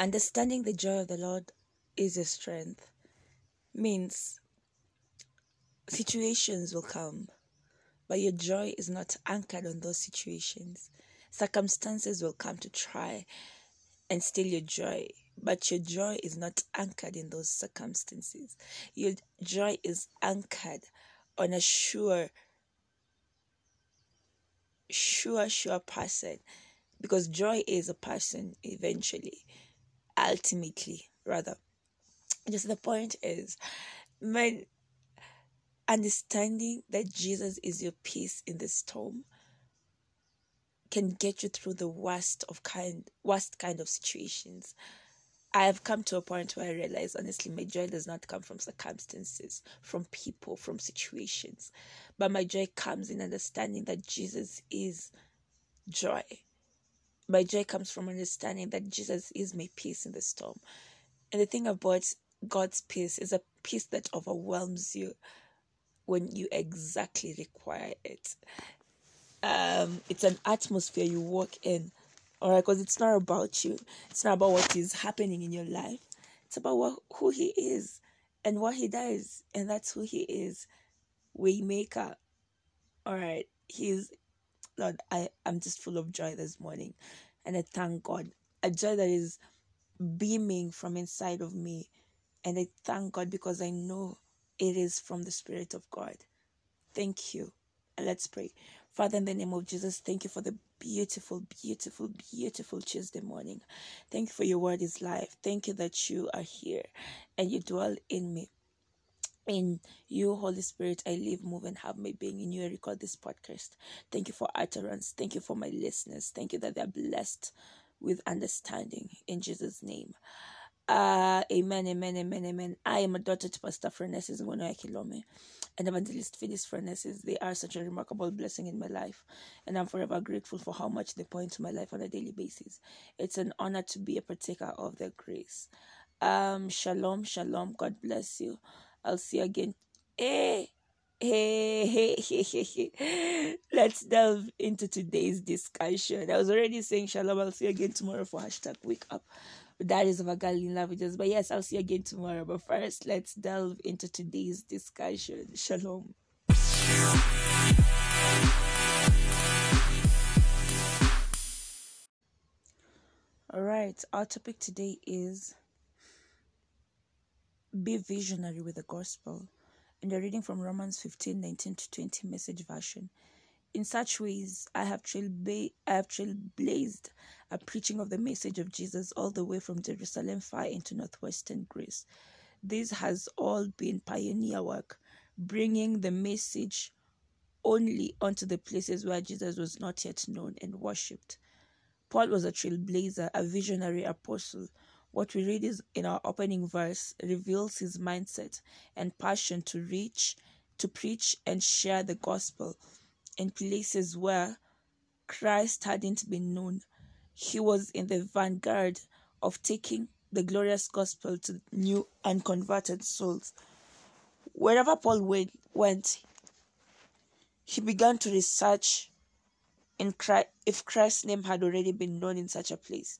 Understanding the joy of the Lord is your strength means situations will come, but your joy is not anchored on those situations. Circumstances will come to try and steal your joy, but your joy is not anchored in those circumstances. Your joy is anchored on a sure, sure, sure person because joy is a person eventually, ultimately, rather. Just the point is, my understanding that Jesus is your peace in the storm can get you through the worst of kind worst kind of situations. I have come to a point where I realize honestly my joy does not come from circumstances, from people, from situations. But my joy comes in understanding that Jesus is joy. My joy comes from understanding that Jesus is my peace in the storm. And the thing about God's peace is a peace that overwhelms you when you exactly require it. Um, it's an atmosphere you walk in, all right, because it's not about you. It's not about what is happening in your life. It's about what, who He is and what He does, and that's who He is. Waymaker. All right, He's Lord. I I'm just full of joy this morning, and I thank God. A joy that is beaming from inside of me, and I thank God because I know it is from the Spirit of God. Thank you. And let's pray. Father, in the name of Jesus, thank you for the beautiful, beautiful, beautiful Tuesday morning. Thank you for your word is life. Thank you that you are here and you dwell in me. In you, Holy Spirit, I live, move, and have my being. In you, I record this podcast. Thank you for utterance. Thank you for my listeners. Thank you that they're blessed with understanding. In Jesus' name. Uh, amen, amen, amen, amen. I am a daughter to Pastor Frenesis Ngono Kilome and Evangelist Phyllis Frenesis. They are such a remarkable blessing in my life, and I'm forever grateful for how much they pour into my life on a daily basis. It's an honor to be a partaker of their grace. Um, shalom, shalom. God bless you. I'll see you again. Hey, hey, hey, hey, hey, hey. Let's delve into today's discussion. I was already saying shalom. I'll see you again tomorrow for hashtag wake up. Diaries of a Girl in Languages. But yes, I'll see you again tomorrow. But first, let's delve into today's discussion. Shalom. All right, our topic today is be visionary with the gospel. And we're reading from Romans 15 19 to 20, message version. In such ways, I have, trailbla- I have trailblazed a preaching of the message of Jesus all the way from Jerusalem far into northwestern Greece. This has all been pioneer work, bringing the message only onto the places where Jesus was not yet known and worshipped. Paul was a trailblazer, a visionary apostle. What we read is in our opening verse reveals his mindset and passion to reach, to preach and share the gospel in places where Christ hadn't been known. He was in the vanguard of taking the glorious gospel to new and converted souls. Wherever Paul went, went he began to research in Christ, if Christ's name had already been known in such a place.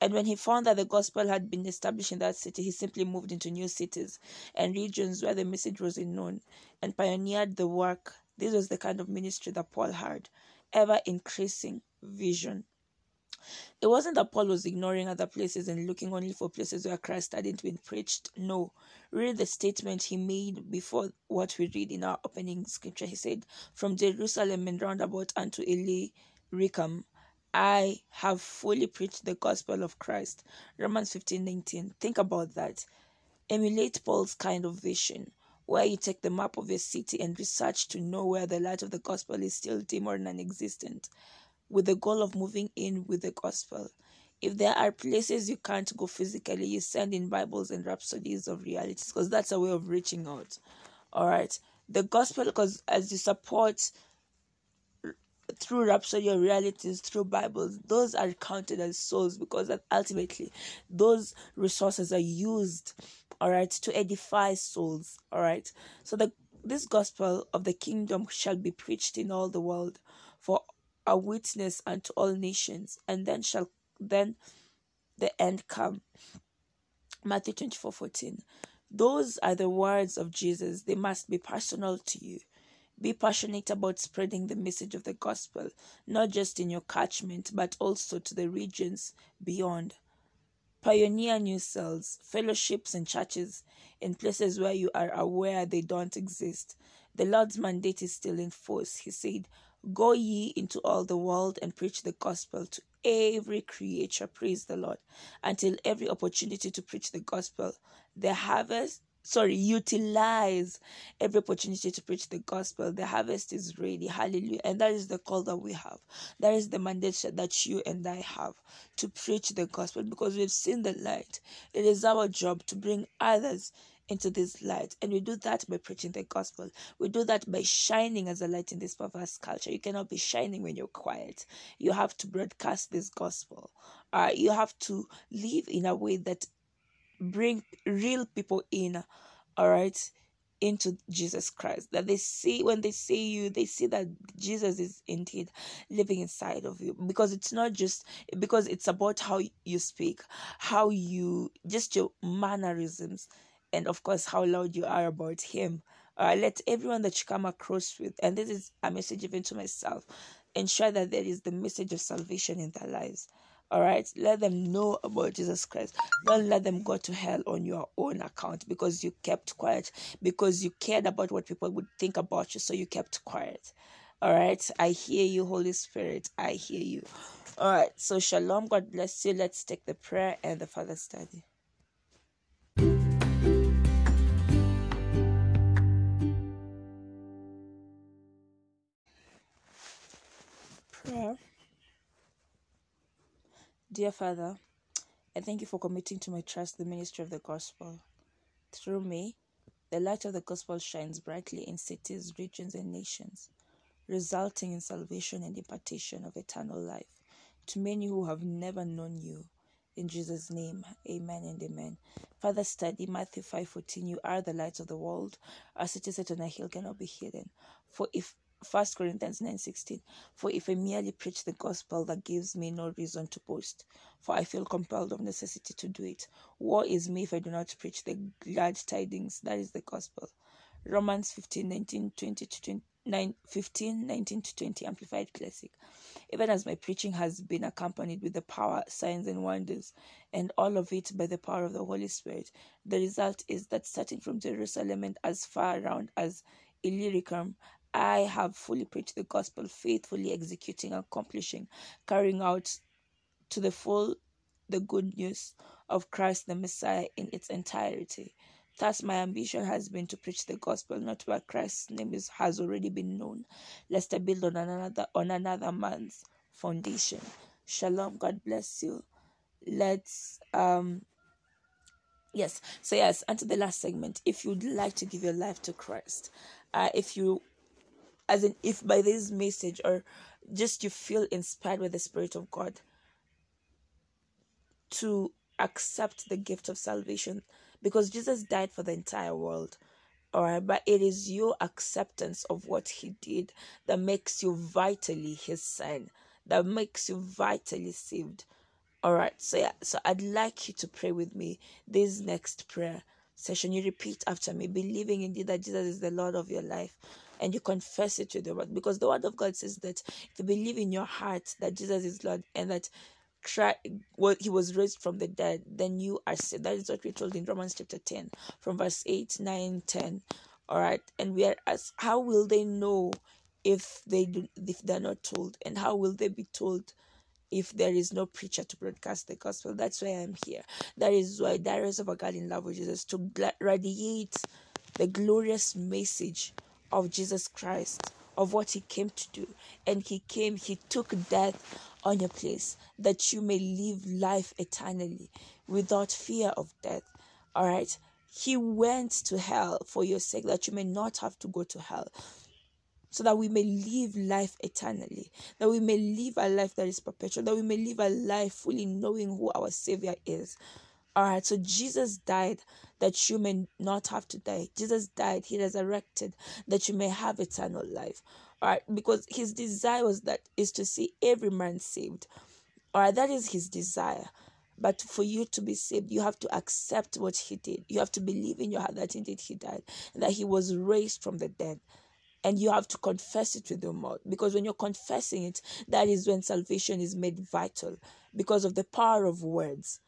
And when he found that the gospel had been established in that city, he simply moved into new cities and regions where the message was unknown and pioneered the work this was the kind of ministry that Paul had, ever increasing vision. It wasn't that Paul was ignoring other places and looking only for places where Christ hadn't been preached. No. Read the statement he made before what we read in our opening scripture. He said, From Jerusalem and round about unto Illyricum, I have fully preached the gospel of Christ. Romans 15 19. Think about that. Emulate Paul's kind of vision where you take the map of a city and research to know where the light of the gospel is still dim or non existent, with the goal of moving in with the gospel. If there are places you can't go physically, you send in Bibles and rhapsodies of realities because that's a way of reaching out. All right. The gospel, because as you support through rhapsody of realities, through Bibles, those are counted as souls because ultimately those resources are used all right, to edify souls, all right. So the this gospel of the kingdom shall be preached in all the world for a witness unto all nations, and then shall then the end come. Matthew 24 14. Those are the words of Jesus. They must be personal to you. Be passionate about spreading the message of the gospel, not just in your catchment, but also to the regions beyond. Pioneer new cells, fellowships, and churches in places where you are aware they don't exist. The Lord's mandate is still in force. He said, Go ye into all the world and preach the gospel to every creature. Praise the Lord. Until every opportunity to preach the gospel. The harvest sorry, utilize every opportunity to preach the gospel. The harvest is ready. Hallelujah. And that is the call that we have. That is the mandate that you and I have to preach the gospel because we've seen the light. It is our job to bring others into this light. And we do that by preaching the gospel. We do that by shining as a light in this perverse culture. You cannot be shining when you're quiet. You have to broadcast this gospel. Uh, you have to live in a way that bring real people in, all right, into Jesus Christ. That they see when they see you, they see that Jesus is indeed living inside of you. Because it's not just because it's about how you speak, how you just your mannerisms, and of course how loud you are about Him. Uh, let everyone that you come across with, and this is a message even to myself, ensure that there is the message of salvation in their lives. All right, let them know about Jesus Christ. Don't let them go to hell on your own account because you kept quiet, because you cared about what people would think about you, so you kept quiet. All right, I hear you, Holy Spirit. I hear you. All right, so shalom. God bless you. Let's take the prayer and the further study. Dear Father, I thank you for committing to my trust the ministry of the gospel. Through me, the light of the gospel shines brightly in cities, regions, and nations, resulting in salvation and impartation of eternal life to many who have never known you. In Jesus' name, amen and amen. Further study Matthew 5.14. You are the light of the world. A city set on a hill cannot be hidden. For if First Corinthians 9:16 For if I merely preach the gospel that gives me no reason to boast for I feel compelled of necessity to do it woe is me if I do not preach the glad tidings that is the gospel. Romans 15 19 20 to 20, 15 19 to 20 amplified classic. Even as my preaching has been accompanied with the power signs and wonders and all of it by the power of the holy spirit the result is that starting from jerusalem and as far around as Illyricum I have fully preached the gospel, faithfully executing, accomplishing, carrying out to the full the good news of Christ the Messiah in its entirety. Thus, my ambition has been to preach the gospel, not where Christ's name is, has already been known, lest I build on another on another man's foundation. Shalom. God bless you. Let's um yes. So yes, and to the last segment. If you'd like to give your life to Christ, uh, if you as in if by this message or just you feel inspired by the spirit of god to accept the gift of salvation because jesus died for the entire world all right but it is your acceptance of what he did that makes you vitally his son that makes you vitally saved all right so yeah so i'd like you to pray with me this next prayer session. You repeat after me believing indeed that jesus is the lord of your life and you confess it to the mouth because the word of God says that if you believe in your heart that Jesus is Lord and that Christ, well, he was raised from the dead, then you are saved. That is what we're told in Romans chapter 10, from verse 8, 9, 10. All right. And we are asked, how will they know if they do if they're not told? And how will they be told if there is no preacher to broadcast the gospel? That's why I'm here. That is why Diaries of a Girl in Love with Jesus to radiate the glorious message of Jesus Christ, of what he came to do. And he came, he took death on your place that you may live life eternally without fear of death. All right. He went to hell for your sake that you may not have to go to hell. So that we may live life eternally, that we may live a life that is perpetual, that we may live a life fully knowing who our Savior is. All right, so Jesus died that you may not have to die. Jesus died, he resurrected that you may have eternal life. All right, because his desire was that is to see every man saved. All right, that is his desire. But for you to be saved, you have to accept what he did. You have to believe in your heart that indeed he died, and that he was raised from the dead. And you have to confess it with your mouth. Because when you're confessing it, that is when salvation is made vital because of the power of words.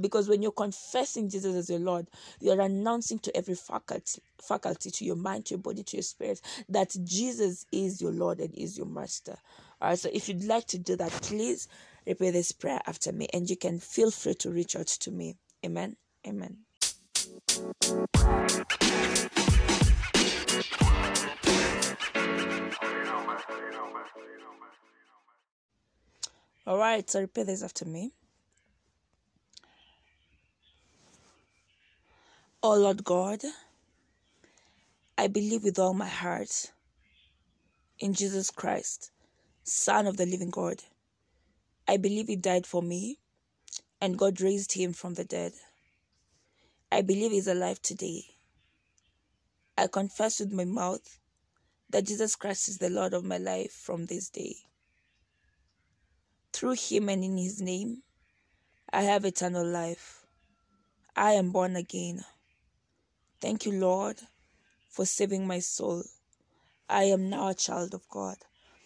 Because when you're confessing Jesus as your Lord, you're announcing to every faculty, faculty, to your mind, to your body, to your spirit, that Jesus is your Lord and is your Master. All right, so if you'd like to do that, please repeat this prayer after me, and you can feel free to reach out to me. Amen. Amen. All right, so repeat this after me. Oh Lord God, I believe with all my heart in Jesus Christ, Son of the living God. I believe He died for me and God raised Him from the dead. I believe He's alive today. I confess with my mouth that Jesus Christ is the Lord of my life from this day. Through Him and in His name, I have eternal life. I am born again. Thank you, Lord, for saving my soul. I am now a child of God.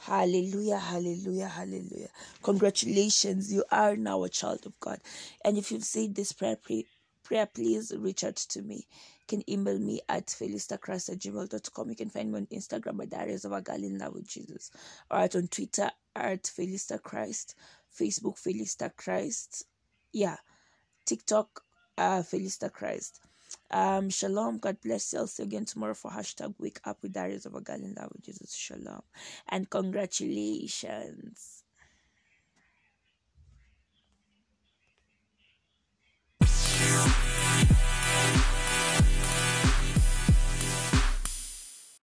Hallelujah, hallelujah, hallelujah. Congratulations, you are now a child of God. And if you've said this prayer, prayer please reach out to me. You can email me at felistachrist at gmail.com. You can find me on Instagram at Diaries of a Girl in Love with Jesus. Or at on Twitter at Felista Christ. Facebook Felista Christ. Yeah. TikTok uh, Christ. Um, shalom. God bless you. I'll see you again tomorrow for hashtag wake up with Diaries of a Girl in Love with Jesus. Shalom. And congratulations.